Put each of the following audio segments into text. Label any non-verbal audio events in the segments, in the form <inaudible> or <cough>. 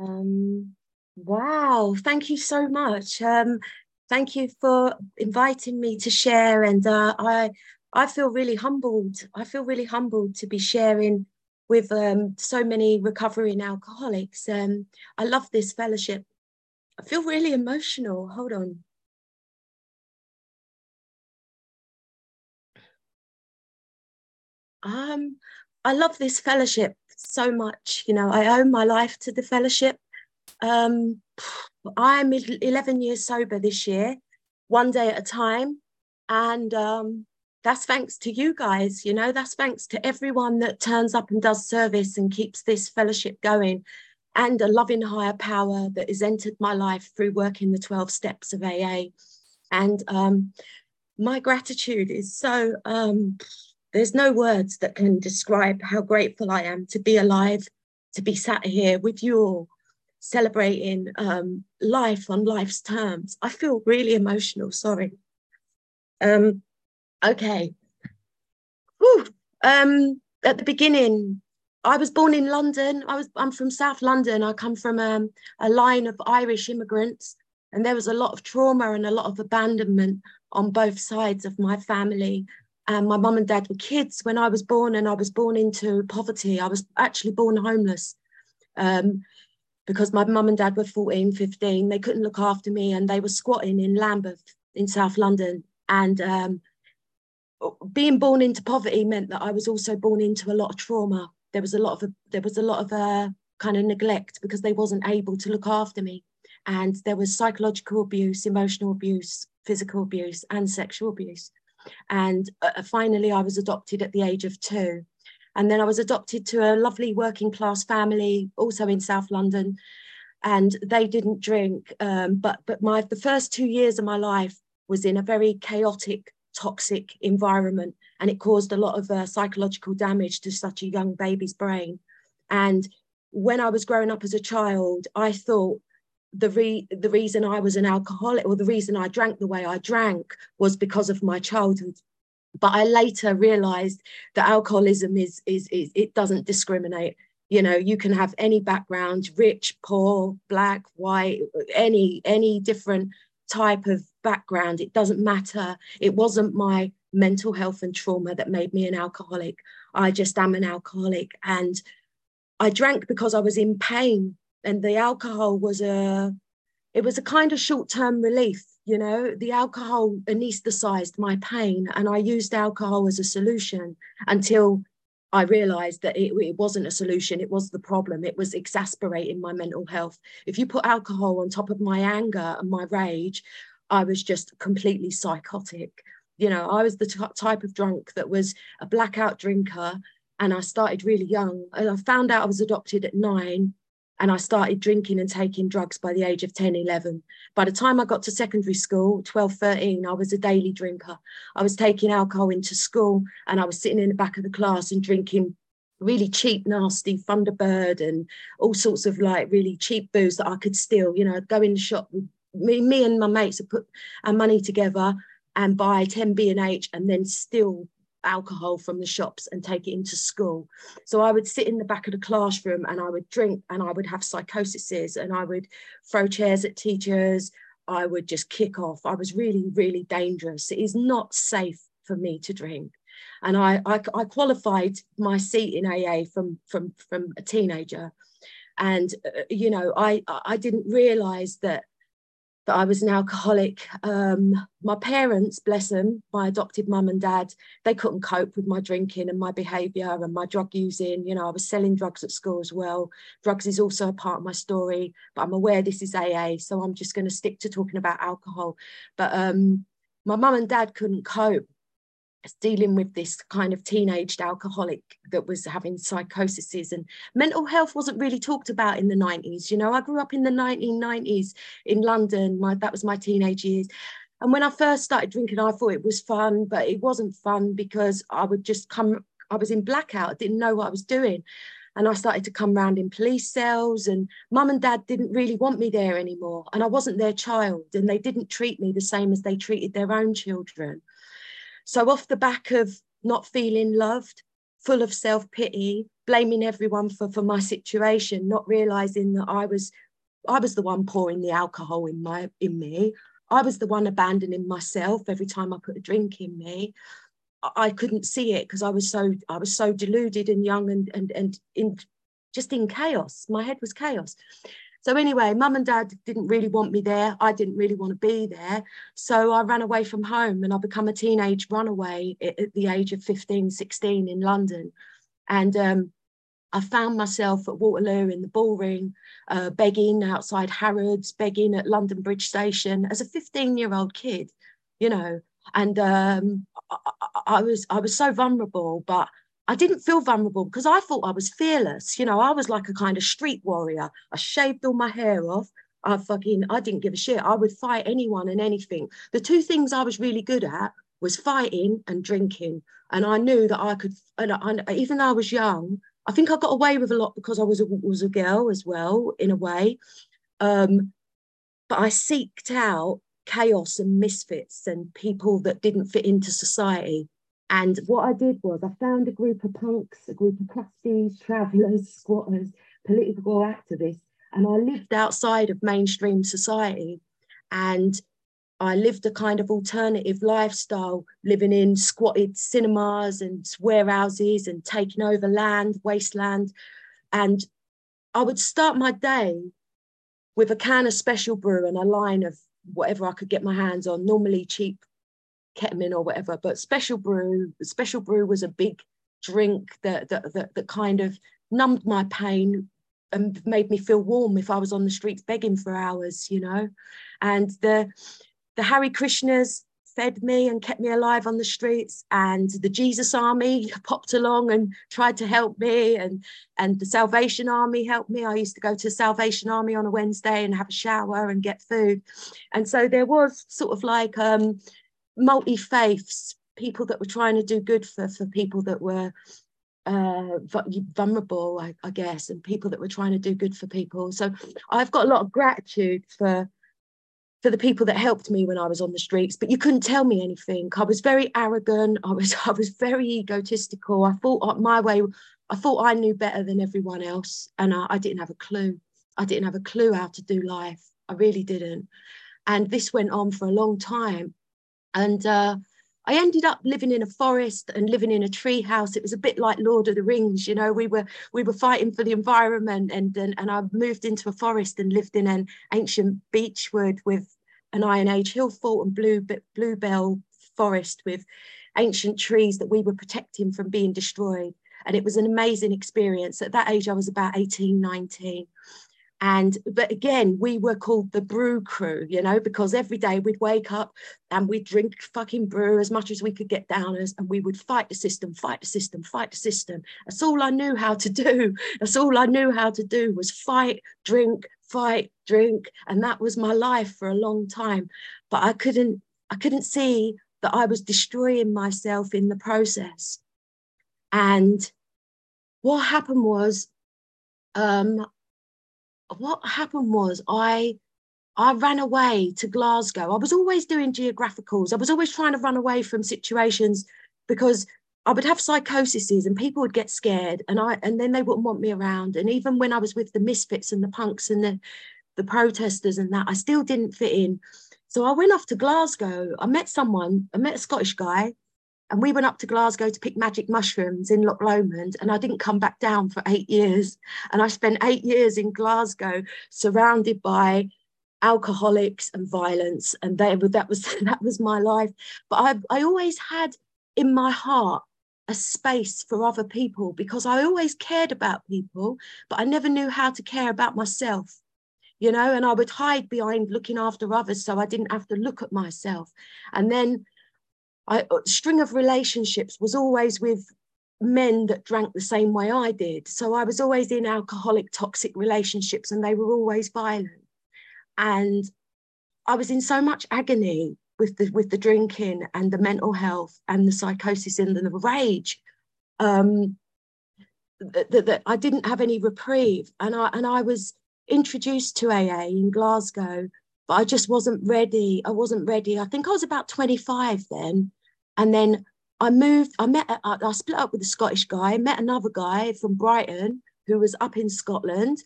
Um, wow, thank you so much. Um, thank you for inviting me to share, and uh, I I feel really humbled. I feel really humbled to be sharing with um, so many recovering alcoholics. Um, I love this fellowship. I feel really emotional. Hold on. Um, I love this fellowship so much. You know, I owe my life to the fellowship. Um, I'm 11 years sober this year, one day at a time. And um, that's thanks to you guys, you know, that's thanks to everyone that turns up and does service and keeps this fellowship going, and a loving higher power that has entered my life through working the 12 steps of AA. And um, my gratitude is so, um, there's no words that can describe how grateful I am to be alive, to be sat here with you all, celebrating um, life on life's terms. I feel really emotional, sorry. Um, okay. Um, at the beginning, I was born in London. I was I'm from South London. I come from um, a line of Irish immigrants, and there was a lot of trauma and a lot of abandonment on both sides of my family. And my mum and dad were kids when I was born, and I was born into poverty. I was actually born homeless. Um, because my mum and dad were 14, 15. They couldn't look after me and they were squatting in Lambeth in South London. And um, being born into poverty meant that I was also born into a lot of trauma. There was a lot of there was a lot of uh, kind of neglect because they wasn't able to look after me, and there was psychological abuse, emotional abuse, physical abuse, and sexual abuse. And uh, finally, I was adopted at the age of two, and then I was adopted to a lovely working class family, also in South London, and they didn't drink. Um, but but my the first two years of my life was in a very chaotic toxic environment. And it caused a lot of uh, psychological damage to such a young baby's brain. And when i was growing up as a child i thought the re- the reason i was an alcoholic or the reason i drank the way i drank was because of my childhood but i later realized that alcoholism is, is is it doesn't discriminate you know you can have any background rich poor black white any any different type of background. It doesn't matter. It wasn't my mental health and trauma that made me an alcoholic. I just am an alcoholic. And I drank because I was in pain. And the alcohol was a it was a kind of short-term relief, you know. The alcohol anesthetized my pain, and I used alcohol as a solution until I realized that it, it, wasn't a solution, it was the problem. It was exasperating my mental health. If you put alcohol on top of my anger and my rage, I was just completely psychotic. You know, I was the t- type of drunk that was a blackout drinker, and I started really young. And I found out I was adopted at nine and I started drinking and taking drugs by the age of 10, 11. By the time I got to secondary school, 12, 13, I was a daily drinker. I was taking alcohol into school and I was sitting in the back of the class and drinking really cheap, nasty Thunderbird and all sorts of like really cheap booze that I could steal. You know, I'd go in the shop me, me and my mates would put our money together and buy 10 B&H and then steal alcohol from the shops and take it into school. So I would sit in the back of the classroom and I would drink and I would have psychoses and I would throw chairs at teachers. I would just kick off. I was really, really dangerous. It is not safe for me to drink. And I, I, I qualified my seat in AA from, from, from a teenager. And, uh, you know, I, I didn't realize that that I was an alcoholic. Um, my parents, bless them, my adopted mum and dad, they couldn't cope with my drinking and my behaviour and my drug using. You know, I was selling drugs at school as well. Drugs is also a part of my story, but I'm aware this is AA, so I'm just going to stick to talking about alcohol. But um, my mum and dad couldn't cope dealing with this kind of teenaged alcoholic that was having psychoses and mental health wasn't really talked about in the 90s you know? I grew up in the 1990s in london my that was my teenage years. And when i first started drinking i thought it was fun but it wasn't fun because i would just come i was in blackout i didn't know what i was doing. And I started to come round in police cells and mum and dad didn't really want me there anymore. And I wasn't their child and they didn't treat me the same as they treated their own children so, off the back of not feeling loved, full of self-pity, blaming everyone for, for my situation, not realizing that I was I was the one pouring the alcohol in my in me. I was the one abandoning myself every time I put a drink in me. I couldn't see it because I was so I was so deluded and young and and and in just in chaos. My head was chaos. So anyway, mum and dad didn't really want me there. I didn't really want to be there. So I ran away from home and I become a teenage runaway at, the age of 15, 16 in London. And um, I found myself at Waterloo in the Bullring, uh, begging outside Harrods, begging at London Bridge Station as a 15 year old kid, you know, and um, I, I, was I was so vulnerable, but I didn't feel vulnerable because I thought I was fearless. You know, I was like a kind of street warrior. I shaved all my hair off. I fucking, I didn't give a shit. I would fight anyone and anything. The two things I was really good at was fighting and drinking. And I knew that I could, and, even though I was young, I think I got away with a lot because I was a, was a girl as well, in a way. Um, but I seeked out chaos and misfits and people that didn't fit into society. And what I did was I found a group of punks, a group of crusties, travellers, squatters, political activists, and I lived outside of mainstream society. And I lived a kind of alternative lifestyle, living in squatted cinemas and warehouses and taking over land, wasteland. And I would start my day with a can of special brew and a line of whatever I could get my hands on, normally cheap ketamine or whatever. But special brew, special brew was a big drink that that that, that kind of numbed my pain and made me feel warm if I was on the streets begging for hours, you know. And the the Hare Krishnas fed me and kept me alive on the streets and the jesus army <laughs> popped along and tried to help me and and the salvation army helped me i used to go to salvation army on a wednesday and have a shower and get food and so there was sort of like um multi faiths, people that were trying to do good for, for people that were uh, vulnerable, I, I, guess, and people that were trying to do good for people. So I've got a lot of gratitude for for the people that helped me when I was on the streets. But you couldn't tell me anything. I was very arrogant. I was <laughs> I was very egotistical. I thought my way. I thought I knew better than everyone else, and I, I didn't have a clue. I didn't have a clue how to do life. I really didn't. And this went on for a long time. And uh, I ended up living in a forest and living in a tree house. It was a bit like Lord of the Rings, you know. We were we were fighting for the environment, and and, and I moved into a forest and lived in an ancient beechwood with an Iron Age hill fort and blue bluebell forest with ancient trees that we were protecting from being destroyed. And it was an amazing experience. At that age, I was about 18, 19. And but again, we were called the brew crew, you know, because every day we'd wake up and we'd drink fucking brew as much as we could get down us, and we would fight the system, fight the system, fight the system. That's all I knew how to do. That's all I knew how to do was fight, drink, fight, drink. And that was my life for a long time. But I couldn't, I couldn't see that I was destroying myself in the process. And what happened was um, what happened was I I ran away to Glasgow. I was always doing geographicals. I was always trying to run away from situations because I would have psychoses and people would get scared and I and then they wouldn't want me around. And even when I was with the misfits and the punks and the the protesters and that, I still didn't fit in. So I went off to Glasgow. I met someone, I met a Scottish guy and we went up to Glasgow to pick magic mushrooms in Loch Lomond, and I didn't come back down for eight years. And I spent eight years in Glasgow, surrounded by alcoholics and violence, and they, that was <laughs> that was my life. But I, I always had in my heart a space for other people because I always cared about people, but I never knew how to care about myself. You know, and I would hide behind looking after others so I didn't have to look at myself. And then I, uh, string of relationships was always with men that drank the same way I did. So I was always in alcoholic, toxic relationships, and they were always violent. And I was in so much agony with the with the drinking and the mental health and the psychosis and the rage um, that, that I didn't have any reprieve. And I and I was introduced to AA in Glasgow, but I just wasn't ready. I wasn't ready. I think I was about 25 then. And then I moved, I met, I, split up with a Scottish guy, met another guy from Brighton who was up in Scotland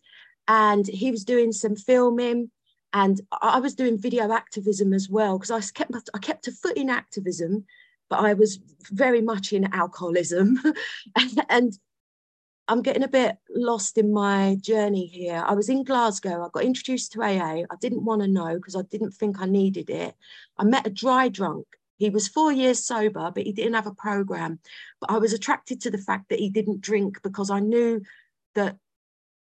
and he was doing some filming and I was doing video activism as well because I kept I kept a foot in activism, but I was very much in alcoholism, <laughs> and I'm getting a bit lost in my journey here. I was in Glasgow. I got introduced to AA. I didn't want to know because I didn't think I needed it. I met a dry drunk. He was four years sober, but he didn't have a program. But I was attracted to the fact that he didn't drink because I knew that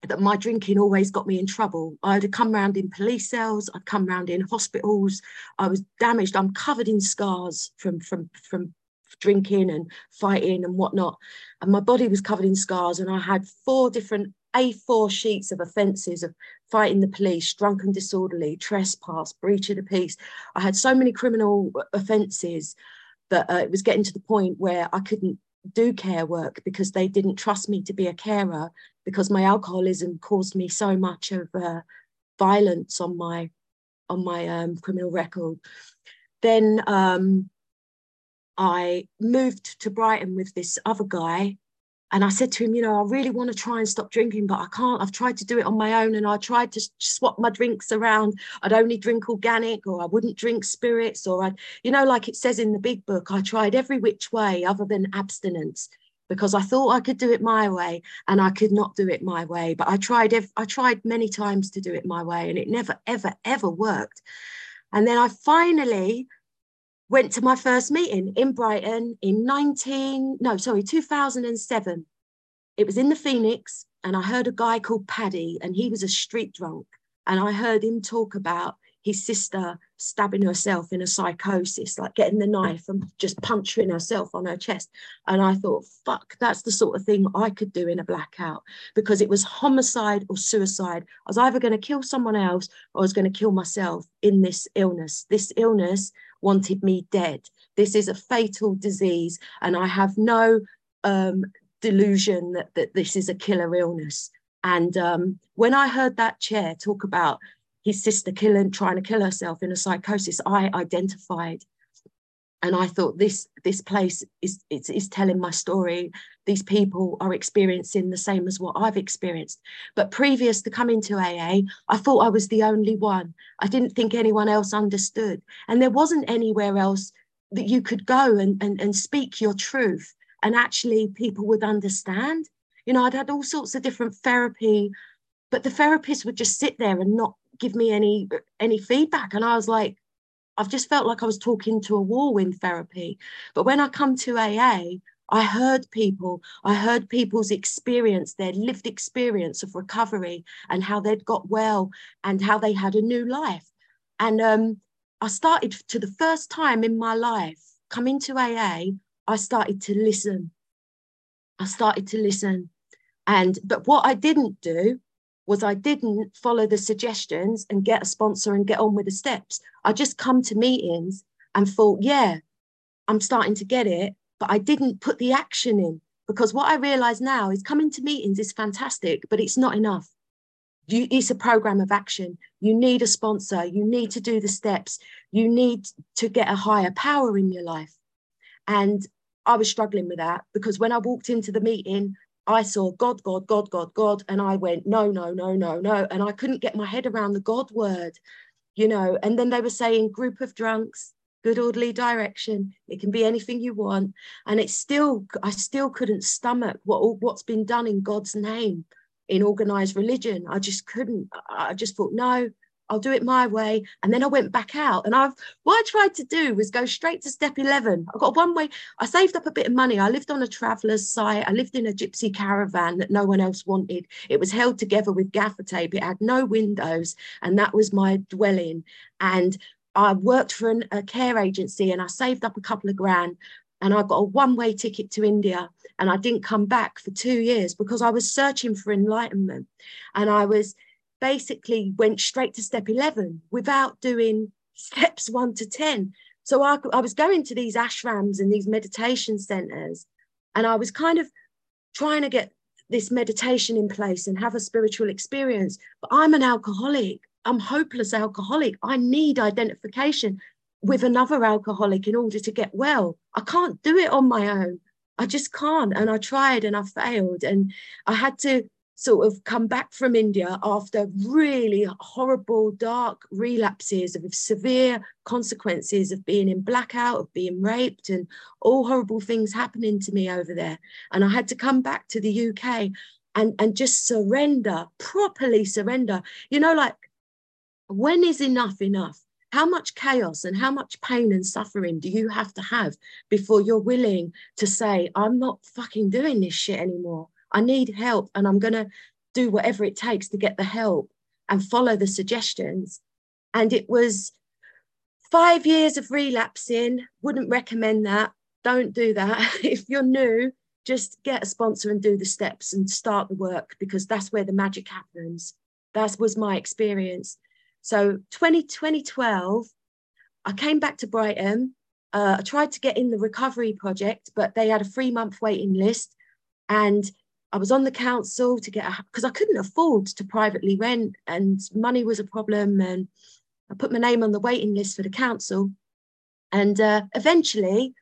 that my drinking always got me in trouble. I'd come round in police cells, I'd come round in hospitals. I was damaged. I'm covered in scars from from from drinking and fighting and whatnot. And my body was covered in scars. And I had four different A4 sheets of offences of fighting the police, drunken disorderly, trespass, breach of the peace. I had so many criminal offences that uh, it was getting to the point where I couldn't do care work because they didn't trust me to be a carer because my alcoholism caused me so much of uh, violence on my on my um, criminal record. Then um, I moved to Brighton with this other guy and I said to him, you know, I really want to try and stop drinking, but I can't. I've tried to do it on my own and I tried to swap my drinks around. I'd only drink organic or I wouldn't drink spirits or I'd, you know, like it says in the big book, I tried every which way other than abstinence because I thought I could do it my way and I could not do it my way. But I tried, ev- I tried many times to do it my way and it never, ever, ever worked. And then I finally went to my first meeting in Brighton in 19, no, sorry, 2007. It was in the Phoenix, and I heard a guy called Paddy, and he was a street drunk. And I heard him talk about his sister stabbing herself in a psychosis, like getting the knife and just puncturing herself on her chest. And I thought, fuck, that's the sort of thing I could do in a blackout because it was homicide or suicide. I was either going to kill someone else or I was going to kill myself in this illness. This illness wanted me dead. This is a fatal disease, and I have no um, delusion that, that this is a killer illness. And um, when I heard that chair talk about his sister killing, trying to kill herself in a psychosis, I identified. And I thought this this place is, is, is telling my story. These people are experiencing the same as what I've experienced. But previous to coming to AA, I thought I was the only one. I didn't think anyone else understood. And there wasn't anywhere else that you could go and, and, and speak your truth and actually people would understand. You know, I'd had all sorts of different therapy, but the therapist would just sit there and not give me any any feedback. And I was like, I've just felt like I was talking to a wall in therapy. But when I come to AA, I heard people, I heard people's experience, their lived experience of recovery and how they'd got well and how they had a new life. And um, I started to the first time in my life coming to AA, I started to listen. I started to listen. And but what I didn't do was I didn't follow the suggestions and get a sponsor and get on with the steps. I just come to meetings and thought, yeah, I'm starting to get it, but I didn't put the action in because what I realize now is coming to meetings is fantastic, but it's not enough. You, it's a program of action. You need a sponsor. You need to do the steps. You need to get a higher power in your life. And I was struggling with that because when I walked into the meeting, I saw God, God, God, God, God, and I went, no, no, no, no, no. And I couldn't get my head around the God word, you know. And then they were saying, group of drunks, good orderly direction. It can be anything you want. And it's still, I still couldn't stomach what what's been done in God's name in organized religion. I just couldn't. I just thought, no, I'll do it my way. And then I went back out. And I've what I tried to do was go straight to step 11. I got one way, I saved up a bit of money. I lived on a traveler's site. I lived in a gypsy caravan that no one else wanted. It was held together with gaffer tape. It had no windows. And that was my dwelling. And I worked for an, a care agency and I saved up a couple of grand and I got a one way ticket to India and I didn't come back for two years because I was searching for enlightenment and I was basically went straight to step 11 without doing steps one to 10. So I, I was going to these ashrams and these meditation centers, and I was kind of trying to get this meditation in place and have a spiritual experience. But I'm an alcoholic. I'm hopeless alcoholic. I need identification. with another alcoholic in order to get well. I can't do it on my own. I just can't. And I tried and I failed. And I had to sort of come back from India after really horrible, dark relapses of severe consequences of being in blackout, of being raped, and all horrible things happening to me over there. And I had to come back to the UK and, and just surrender, properly surrender. You know, like when is enough enough? How much chaos and how much pain and suffering do you have to have before you're willing to say, I'm not fucking doing this shit anymore? I need help and I'm going to do whatever it takes to get the help and follow the suggestions. And it was five years of relapsing. Wouldn't recommend that. Don't do that. <laughs> if you're new, just get a sponsor and do the steps and start the work because that's where the magic happens. That was my experience. So 20, 2012, I came back to Brighton. Uh, I tried to get in the recovery project, but they had a three month waiting list. And I was on the council to get a because I couldn't afford to privately rent and money was a problem. And I put my name on the waiting list for the council. And uh, eventually,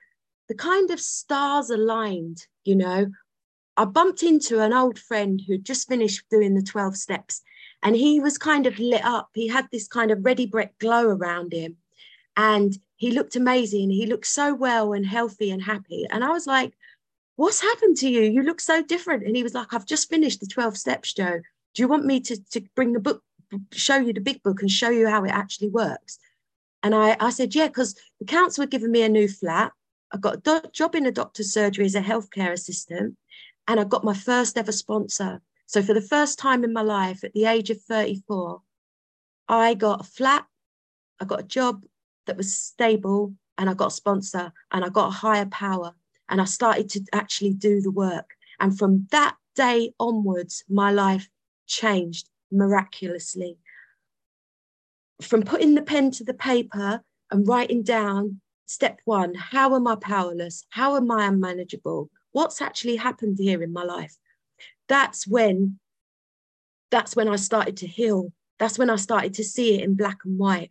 the kind of stars aligned, you know. I bumped into an old friend who'd just finished doing the 12 steps and he was kind of lit up. He had this kind of Ready Brek glow around him. And he looked amazing. He looked so well and healthy and happy. And I was like, What's happened to you? You look so different. And he was like, I've just finished the 12 steps, Joe. Do you want me to, to bring the book, show you the big book and show you how it actually works? And I, I said, Yeah, because the council had given me a new flat. I got a do- job in a doctor's surgery as a healthcare assistant. And I got my first ever sponsor. So for the first time in my life, at the age of 34, I got a flat, I got a job that was stable, and I got a sponsor, and I got a higher power, and I started to actually do the work. And from that day onwards, my life changed miraculously. From putting the pen to the paper and writing down step one, how am I powerless? How am I unmanageable? What's actually happened here in my life? that's when that's when I started to heal. That's when I started to see it in black and white.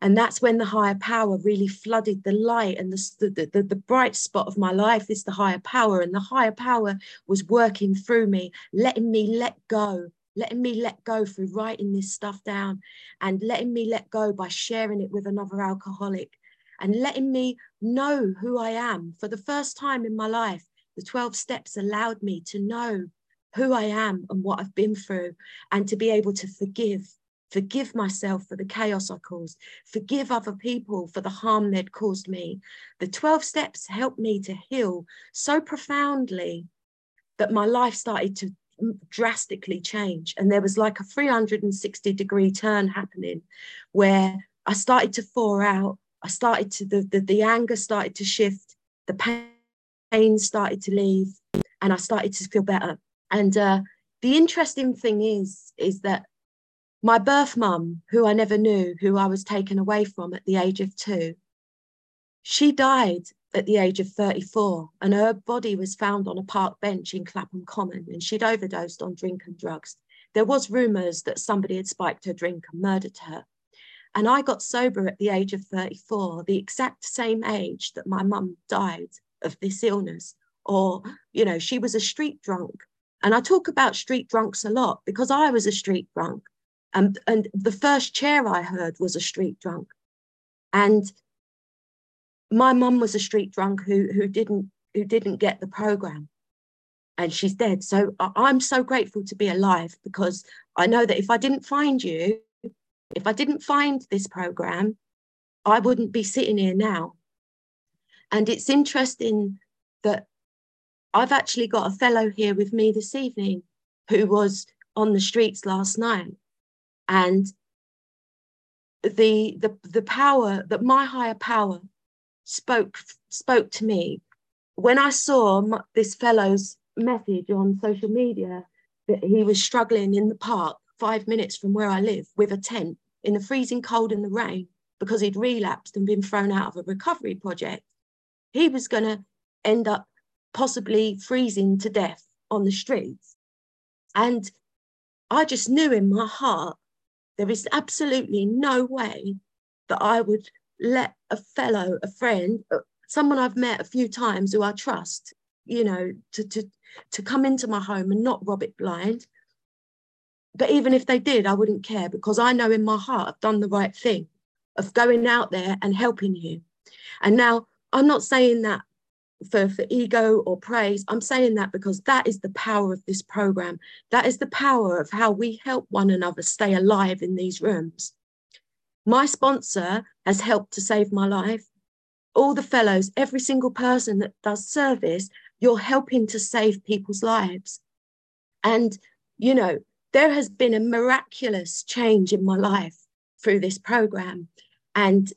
And that's when the higher power really flooded the light and the, the, the, the, bright spot of my life is the higher power. And the higher power was working through me, letting me let go, letting me let go through writing this stuff down and letting me let go by sharing it with another alcoholic and letting me know who I am. For the first time in my life, the 12 steps allowed me to know who I am and what I've been through, and to be able to forgive, forgive myself for the chaos I caused, forgive other people for the harm they'd caused me. The 12 steps helped me to heal so profoundly that my life started to drastically change. And there was like a 360 degree turn happening where I started to thaw out. I started to, the, the, the anger started to shift, the pain started to leave, and I started to feel better. And uh, the interesting thing is, is that my birth mum, who I never knew, who I was taken away from at the age of two, she died at the age of 34 and her body was found on a park bench in Clapham Common and she'd overdosed on drink and drugs. There was rumours that somebody had spiked her drink and murdered her. And I got sober at the age of 34, the exact same age that my mum died of this illness. Or, you know, she was a street drunk and I talk about street drunks a lot because I was a street drunk. And, and the first chair I heard was a street drunk. And my mum was a street drunk who, who, didn't, who didn't get the program. And she's dead. So I'm so grateful to be alive because I know that if I didn't find you, if I didn't find this program, I wouldn't be sitting here now. And it's interesting that I've actually got a fellow here with me this evening who was on the streets last night. And the the the power that my higher power spoke spoke to me when I saw my, this fellow's message on social media that he was struggling in the park five minutes from where I live with a tent in the freezing cold and the rain because he'd relapsed and been thrown out of a recovery project. He was going to end up possibly freezing to death on the streets. And I just knew in my heart there is absolutely no way that I would let a fellow, a friend, uh, someone I've met a few times who I trust, you know, to, to, to come into my home and not rob it blind. But even if they did, I wouldn't care because I know in my heart I've done the right thing of going out there and helping you. And now I'm not saying that for, for ego or praise. I'm saying that because that is the power of this program. That is the power of how we help one another stay alive in these rooms. My sponsor has helped to save my life. All the fellows, every single person that does service, you're helping to save people's lives. And, you know, there has been a miraculous change in my life through this program. And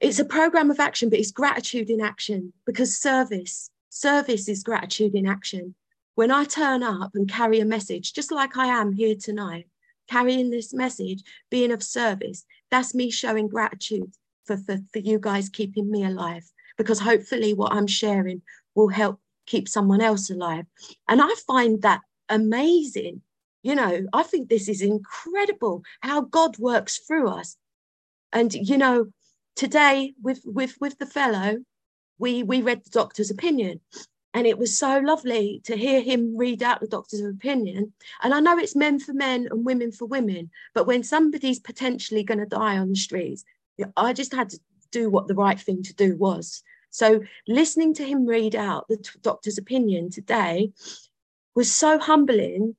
it's a program of action, but it's gratitude in action because service, service is gratitude in action. When I turn up and carry a message, just like I am here tonight, carrying this message, being of service, that's me showing gratitude for, for, for you guys keeping me alive because hopefully what I'm sharing will help keep someone else alive. And I find that amazing. You know, I think this is incredible how God works through us. And, you know, today with with with the fellow we we read the doctor's opinion. And it was so lovely to hear him read out the doctor's opinion. And i know it's men for men and women for women but when somebody's potentially going to die on the streets i just had to do what the right thing to do was. So listening to him read out the doctor's opinion today was so humbling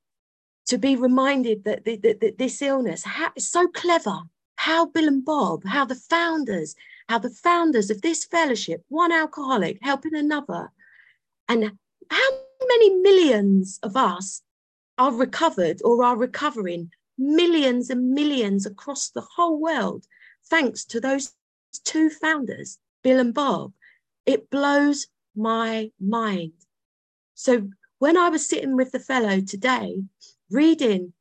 to be reminded that, the, that, that this illness is so clever how Bill and Bob, how the founders, how the founders of this fellowship, one alcoholic helping another, and how many millions of us are recovered or are recovering, millions and millions across the whole world, thanks to those two founders, Bill and Bob. It blows my mind. So when I was sitting with the fellow today, reading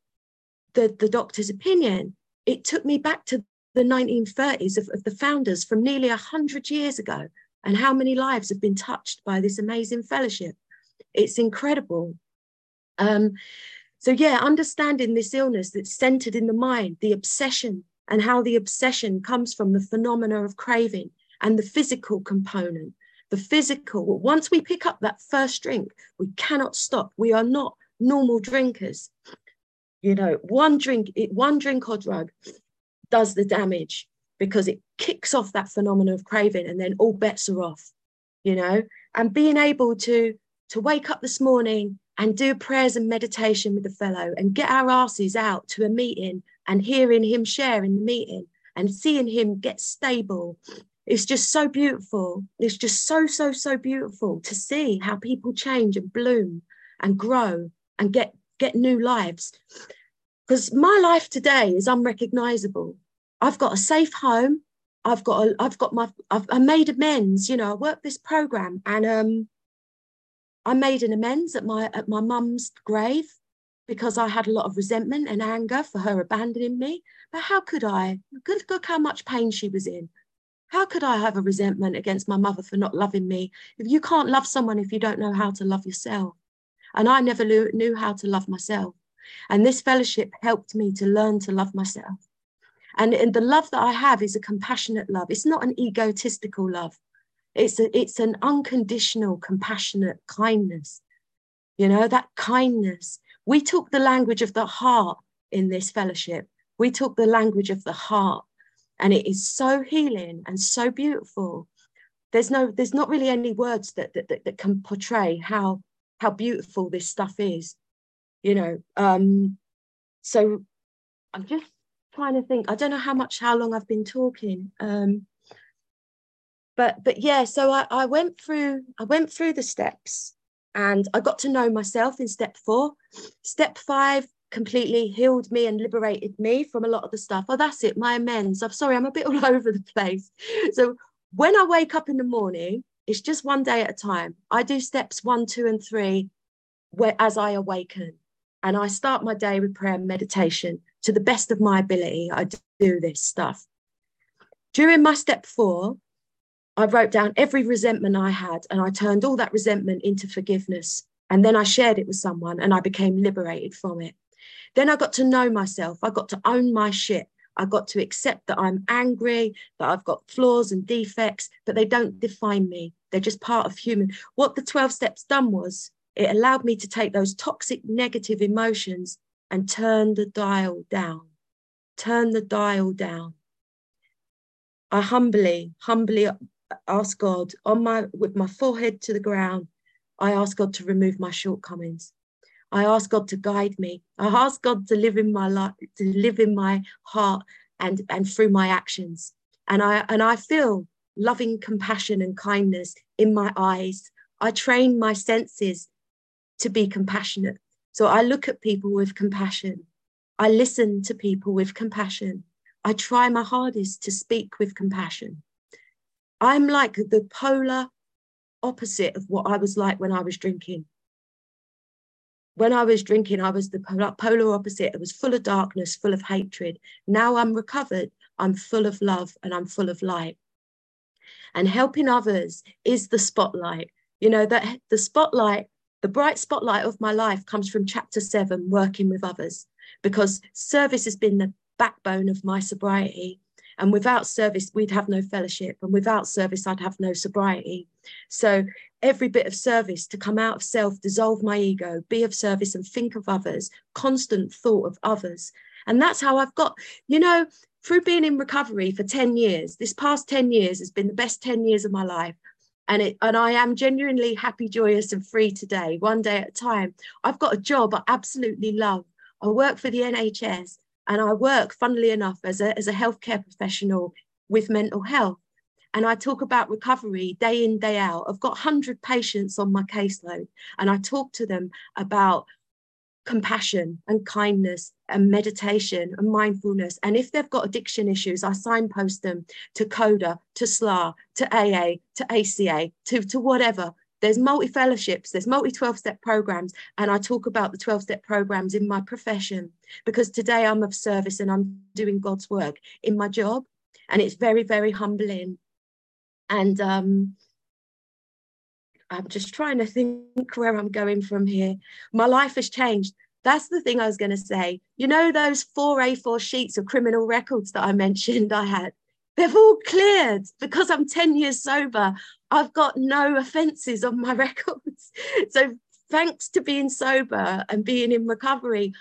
the, the doctor's opinion, it took me back to the 1930s of, of the founders from nearly 100 years ago and how many lives have been touched by this amazing fellowship. It's incredible. Um, so, yeah, understanding this illness that's centered in the mind, the obsession, and how the obsession comes from the phenomena of craving and the physical component. The physical, once we pick up that first drink, we cannot stop. We are not normal drinkers. You know, one drink, one drink or drug does the damage because it kicks off that phenomenon of craving and then all bets are off, you know, and being able to to wake up this morning and do prayers and meditation with the fellow and get our asses out to a meeting and hearing him share in the meeting and seeing him get stable. It's just so beautiful. It's just so, so, so beautiful to see how people change and bloom and grow and get get new lives. Because my life today is unrecognizable. I've got a safe home. I've got a, I've got my I've I made amends. You know, I worked this program and um I made an amends at my at my mum's grave because I had a lot of resentment and anger for her abandoning me. But how could I? Good, look how much pain she was in. How could I have a resentment against my mother for not loving me? If you can't love someone if you don't know how to love yourself. And I never knew how to love myself. And this fellowship helped me to learn to love myself. And, and the love that I have is a compassionate love. It's not an egotistical love. It's, a, it's an unconditional, compassionate kindness. You know, that kindness. We took the language of the heart in this fellowship. We took the language of the heart. And it is so healing and so beautiful. There's no, there's not really any words that, that, that, that can portray how how beautiful this stuff is you know um so i'm just trying to think i don't know how much how long i've been talking um but but yeah so I, I went through i went through the steps and i got to know myself in step four. Step five completely healed me and liberated me from a lot of the stuff. Oh that's it my amends. I'm sorry i'm a bit <laughs> all over the place. So when i wake up in the morning it's just one day at a time. I do steps one, two, and three where as I awaken. And I start my day with prayer and meditation to the best of my ability. I do this stuff. During my step four, I wrote down every resentment I had and I turned all that resentment into forgiveness. And then I shared it with someone and I became liberated from it. Then I got to know myself. I got to own my shit. I got to accept that I'm angry, that I've got flaws and defects, but they don't define me. They're just part of human. What the 12 steps done was it allowed me to take those toxic negative emotions and turn the dial down. Turn the dial down. I humbly, humbly ask God on my with my forehead to the ground. I ask God to remove my shortcomings. I ask God to guide me. I ask God to live in my life, to live in my heart and, and through my actions. And I and I feel loving compassion and kindness in my eyes. I train my senses to be compassionate. So I look at people with compassion. I listen to people with compassion. I try my hardest to speak with compassion. I'm like the polar opposite of what I was like when I was drinking when I was drinking, I was the polar opposite. It was full of darkness, full of hatred. Now I'm recovered. I'm full of love and I'm full of light. And helping others is the spotlight. You know, that the spotlight, the bright spotlight of my life comes from chapter seven, working with others, because service has been the backbone of my sobriety. And without service, we'd have no fellowship. And without service, I'd have no sobriety. So every bit of service to come out of self, dissolve my ego, be of service and think of others, constant thought of others. And that's how I've got, you know, through being in recovery for 10 years, this past 10 years has been the best 10 years of my life. And it and I am genuinely happy, joyous, and free today, one day at a time. I've got a job I absolutely love. I work for the NHS and I work, funnily enough, as a, as a healthcare professional with mental health. And I talk about recovery day in, day out. I've got 100 patients on my caseload, and I talk to them about compassion and kindness and meditation and mindfulness. And if they've got addiction issues, I signpost them to CODA, to SLA, to AA, to ACA, to, to whatever, there's multi fellowships, there's multi 12 step programs, and I talk about the 12 step programs in my profession because today I'm of service and I'm doing God's work in my job, and it's very, very humbling. And um, I'm just trying to think where I'm going from here. My life has changed. That's the thing I was going to say. You know, those four A4 sheets of criminal records that I mentioned I had? They've all cleared because I'm 10 years sober. I've got no offences on my <laughs> records. So, thanks to being sober and being in recovery,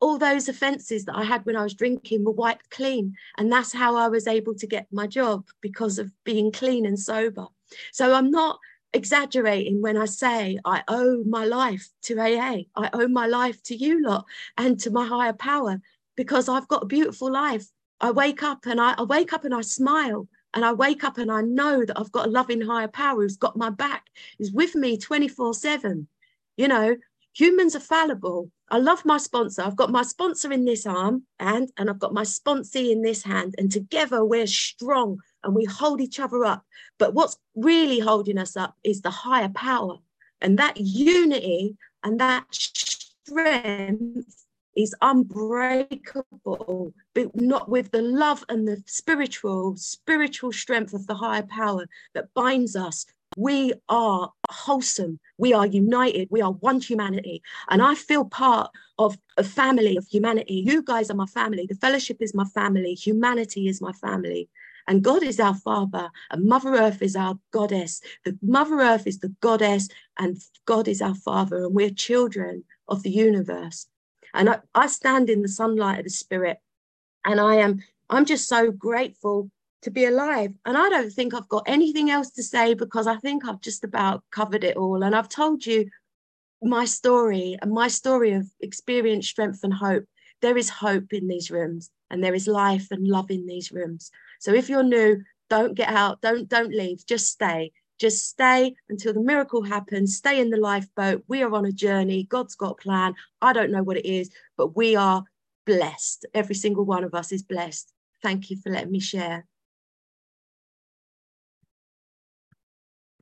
all those offences that I had when I was drinking were wiped clean. And that's how I was able to get my job because of being clean and sober. So, I'm not exaggerating when I say I owe my life to AA. I owe my life to you lot and to my higher power because I've got a beautiful life. I wake up and I, I wake up and I smile and I wake up and I know that I've got a loving higher power who's got my back, who's with me 24 7. You know, humans are fallible. I love my sponsor. I've got my sponsor in this arm and and I've got my sponsee in this hand. And together we're strong and we hold each other up. But what's really holding us up is the higher power. And that unity and that strength is unbreakable, but not with the love and the spiritual, spiritual strength of the higher power that binds us. We are wholesome. We are united. We are one humanity. And I feel part of a family of humanity. You guys are my family. The fellowship is my family. Humanity is my family. And God is our Father, and Mother Earth is our goddess. The Mother Earth is the goddess, and God is our Father, and we're children of the universe. And I, I stand in the sunlight of the spirit. And I am, I'm just so grateful to be alive. And I don't think I've got anything else to say because I think I've just about covered it all. And I've told you my story and my story of experience, strength, and hope. There is hope in these rooms, and there is life and love in these rooms. So if you're new, don't get out, don't don't leave, just stay. Just stay until the miracle happens. Stay in the lifeboat. We are on a journey. God's got a plan. I don't know what it is, but we are blessed. Every single one of us is blessed. Thank you for letting me share.